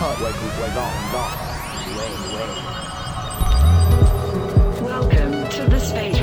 Cut like on on. Welcome to the space.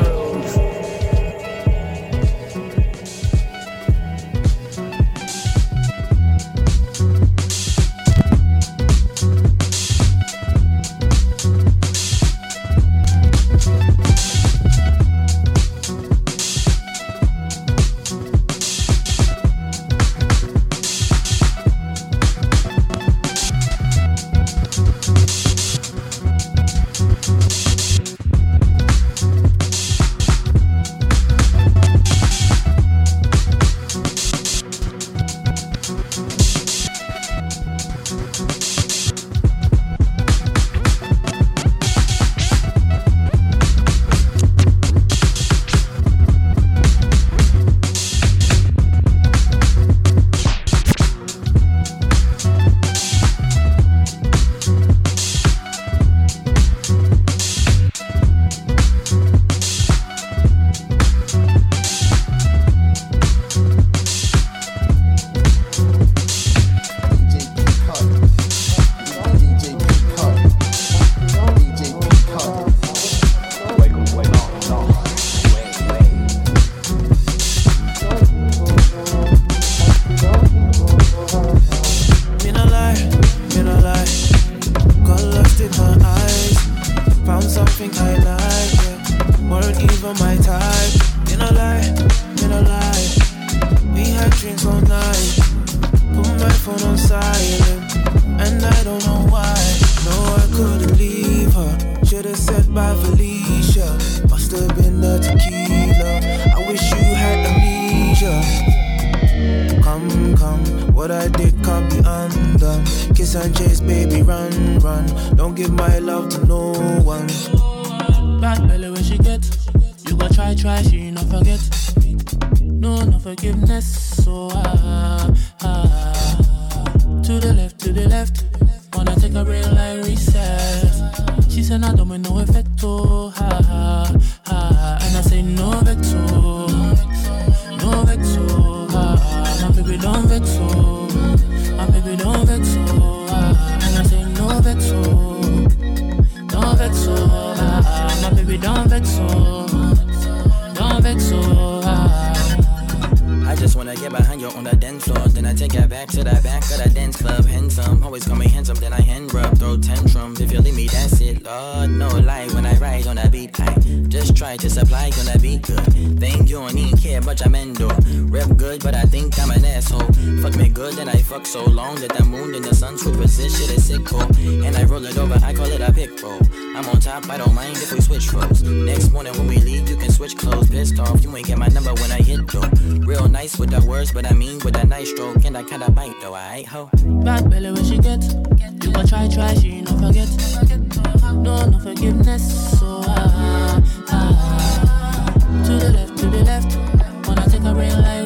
Sanchez, baby, run, run. Don't give my love to no one. Bad belly when she get. You go try, try, she not forget. No, no forgiveness. So ah, ah, ah, to the left, to the left. Wanna take a real life reset. She said, I don't make no effect. Oh, ah, ah. on the dance floor. Then I take her back to the back of the dance club. Handsome, always call me handsome. Then I hand rub, throw tantrums. If you leave me, that's it. Lord, no lie. When I ride on a beat, I try to supply, gonna be good. Thank you, don't even care about your mendo. Rep good, but I think I'm an asshole. Fuck me good, and I fuck so long that the moon and the sun superposition is sick cool. And I roll it over, I call it a pick roll. I'm on top, I don't mind if we switch roles. Next morning when we leave, you can switch clothes. Pissed off, you ain't get my number when I hit though. Real nice with the words, but I mean with a nice stroke. And I kinda bite though, I ain't ho. Bad belly when she gets. You gon' try, try, she no forget. No, no forgiveness. So Ah, ah, ah. To the left, to the left. Wanna take a real life.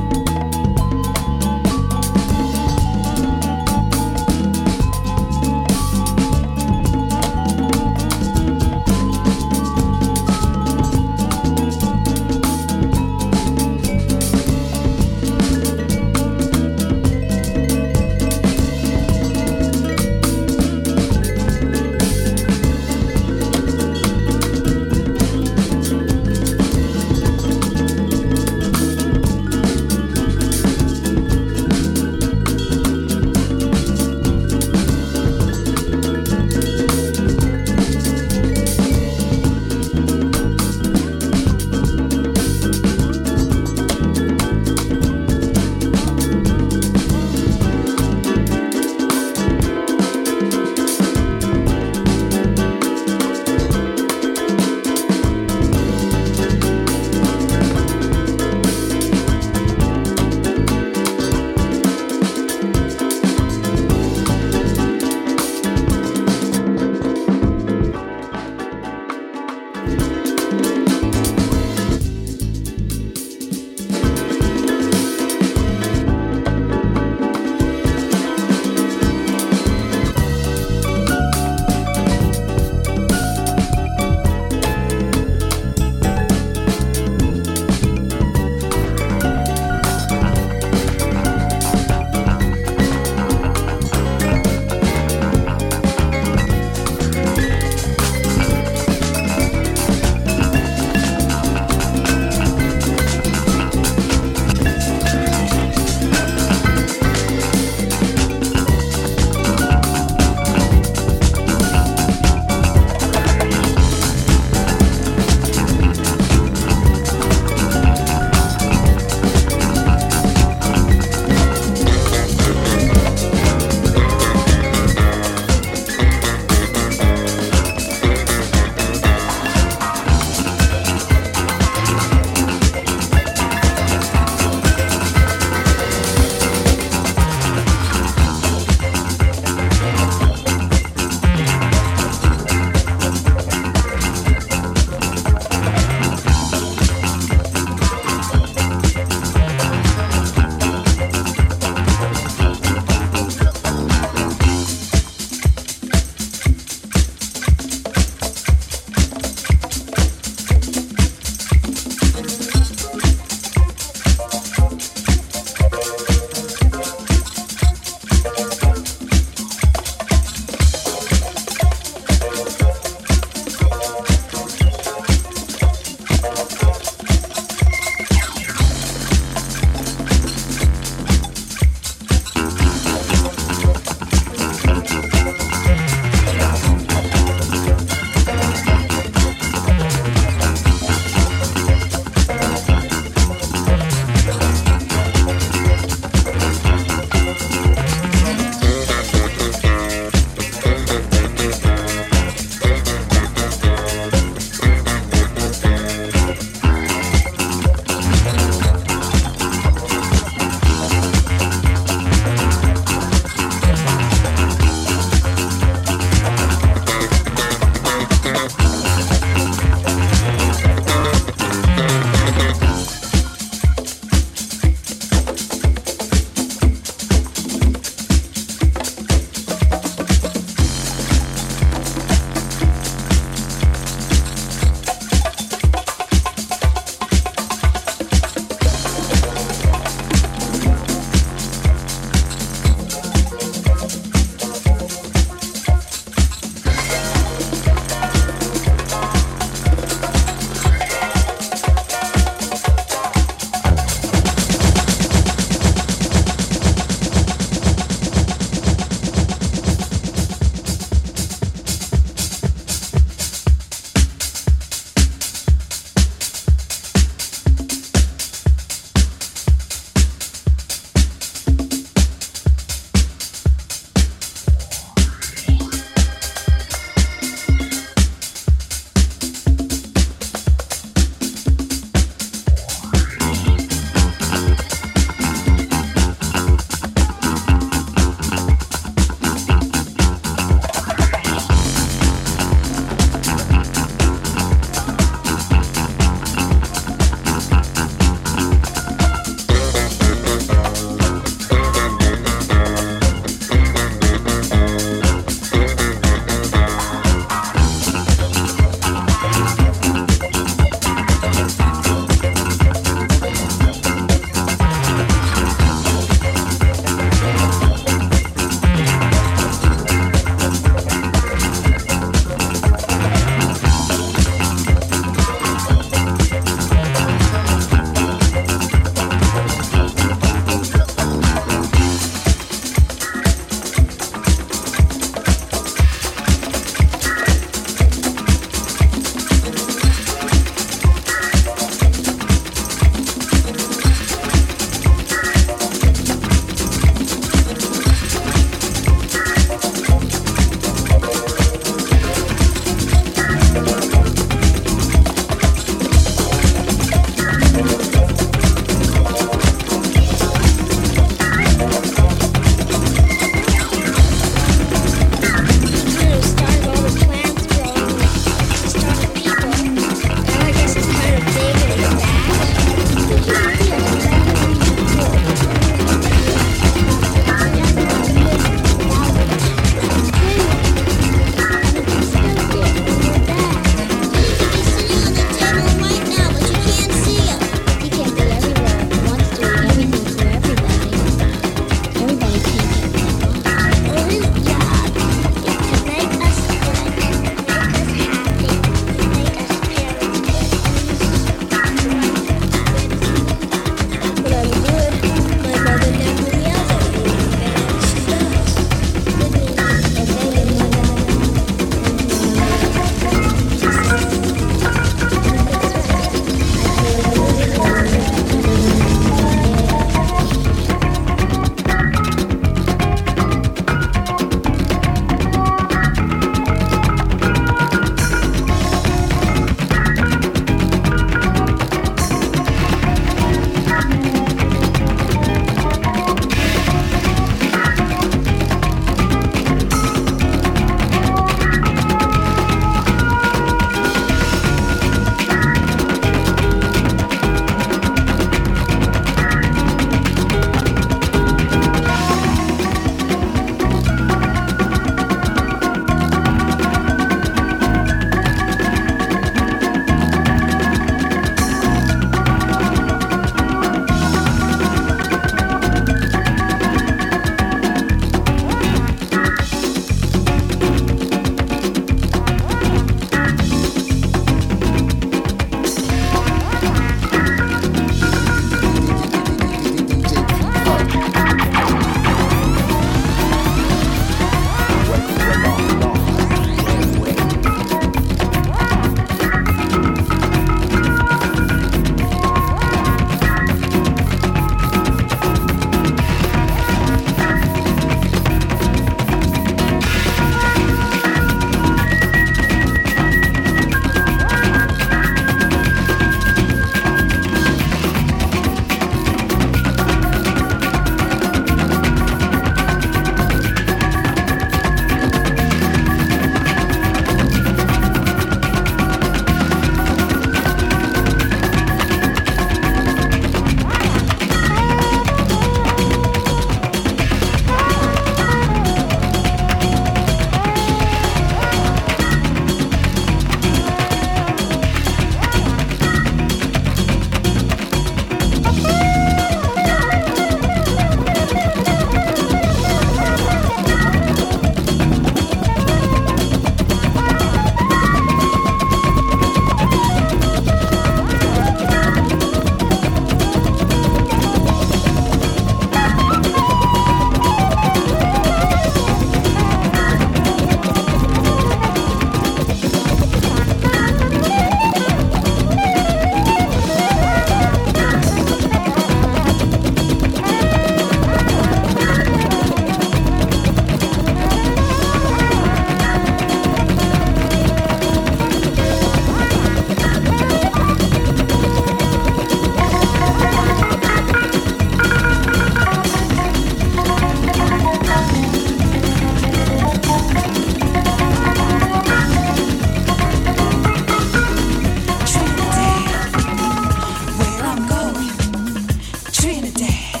Trinidad,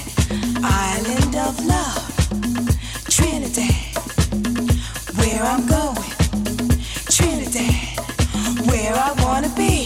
island of love. Trinidad, where I'm going. Trinidad, where I wanna be.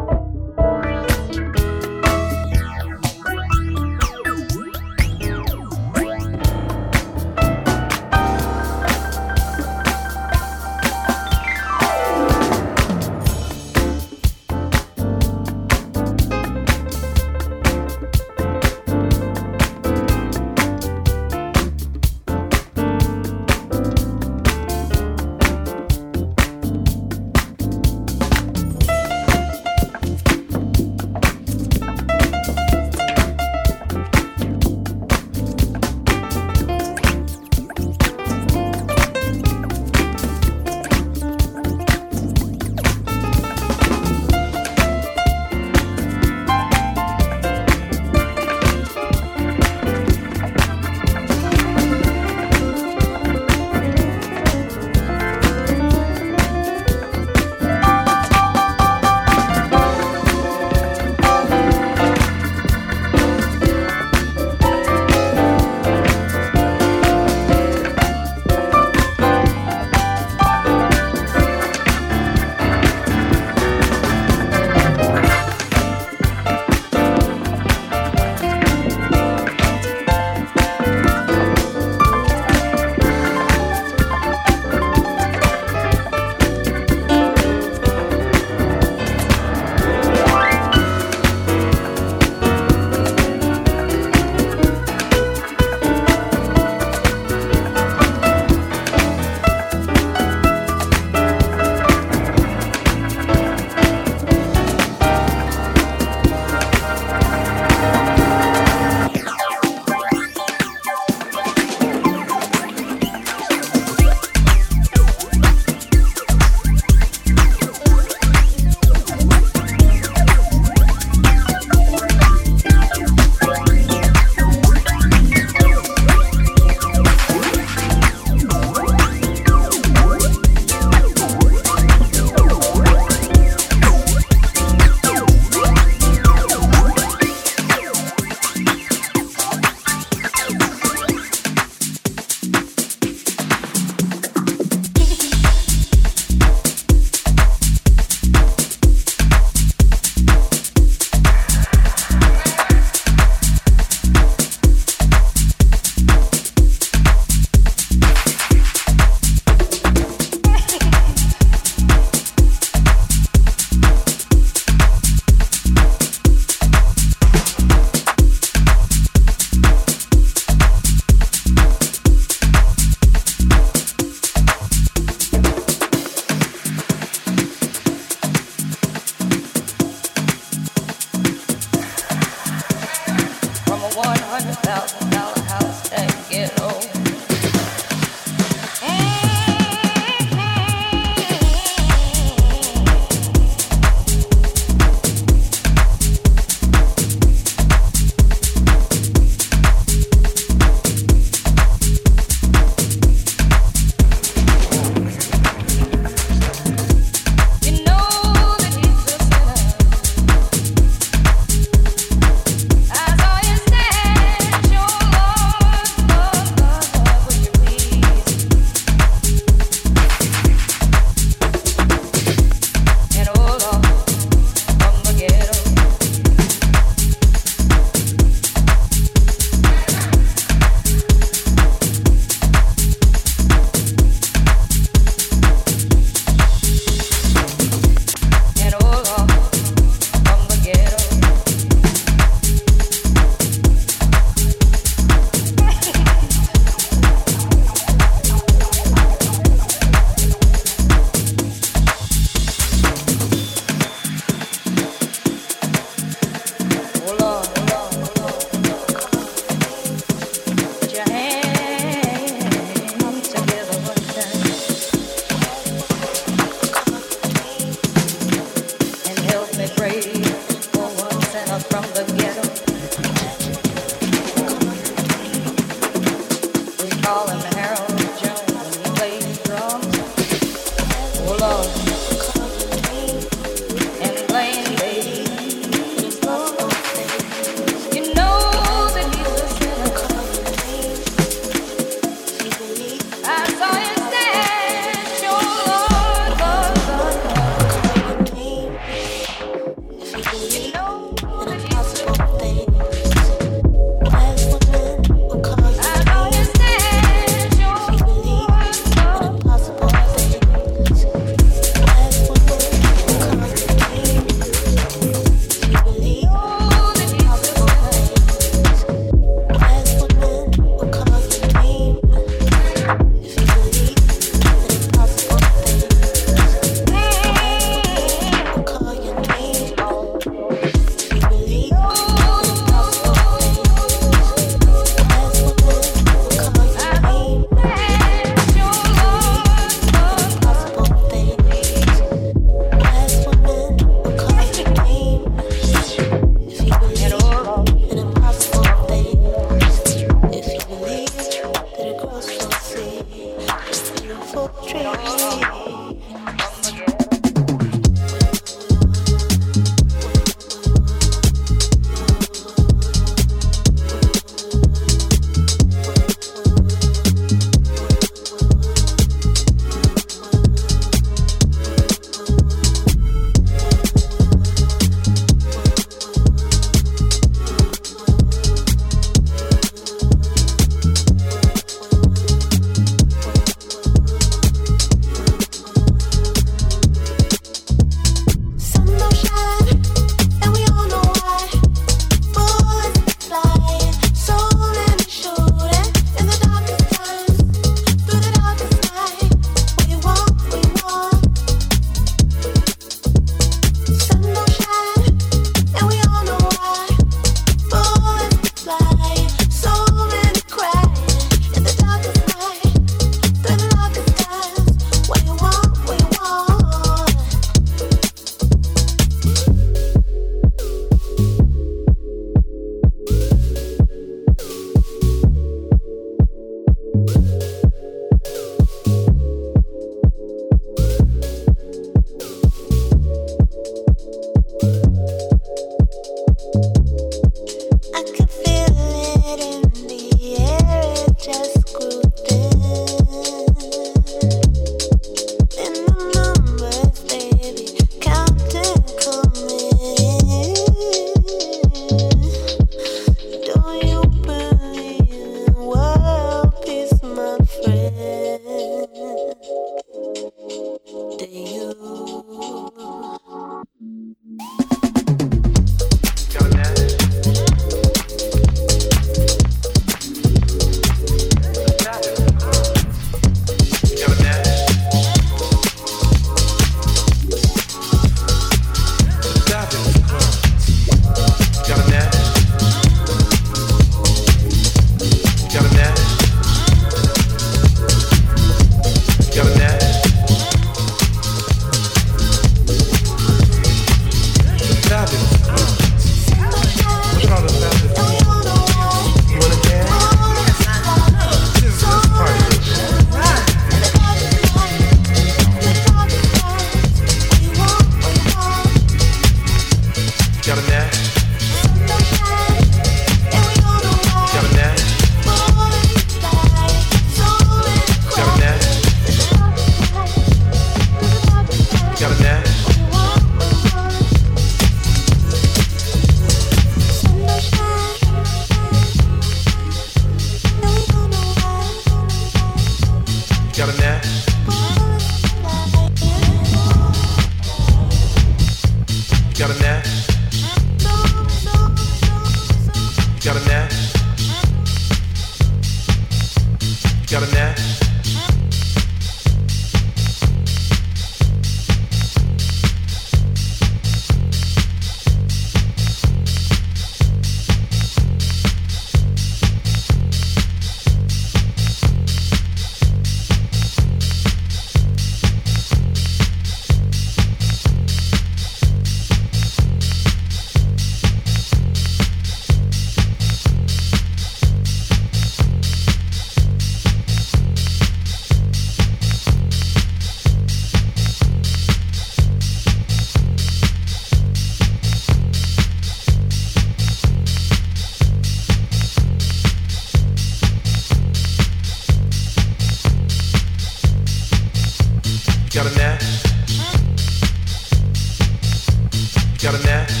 Got a knack?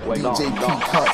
DJ Long, P Long. Cut.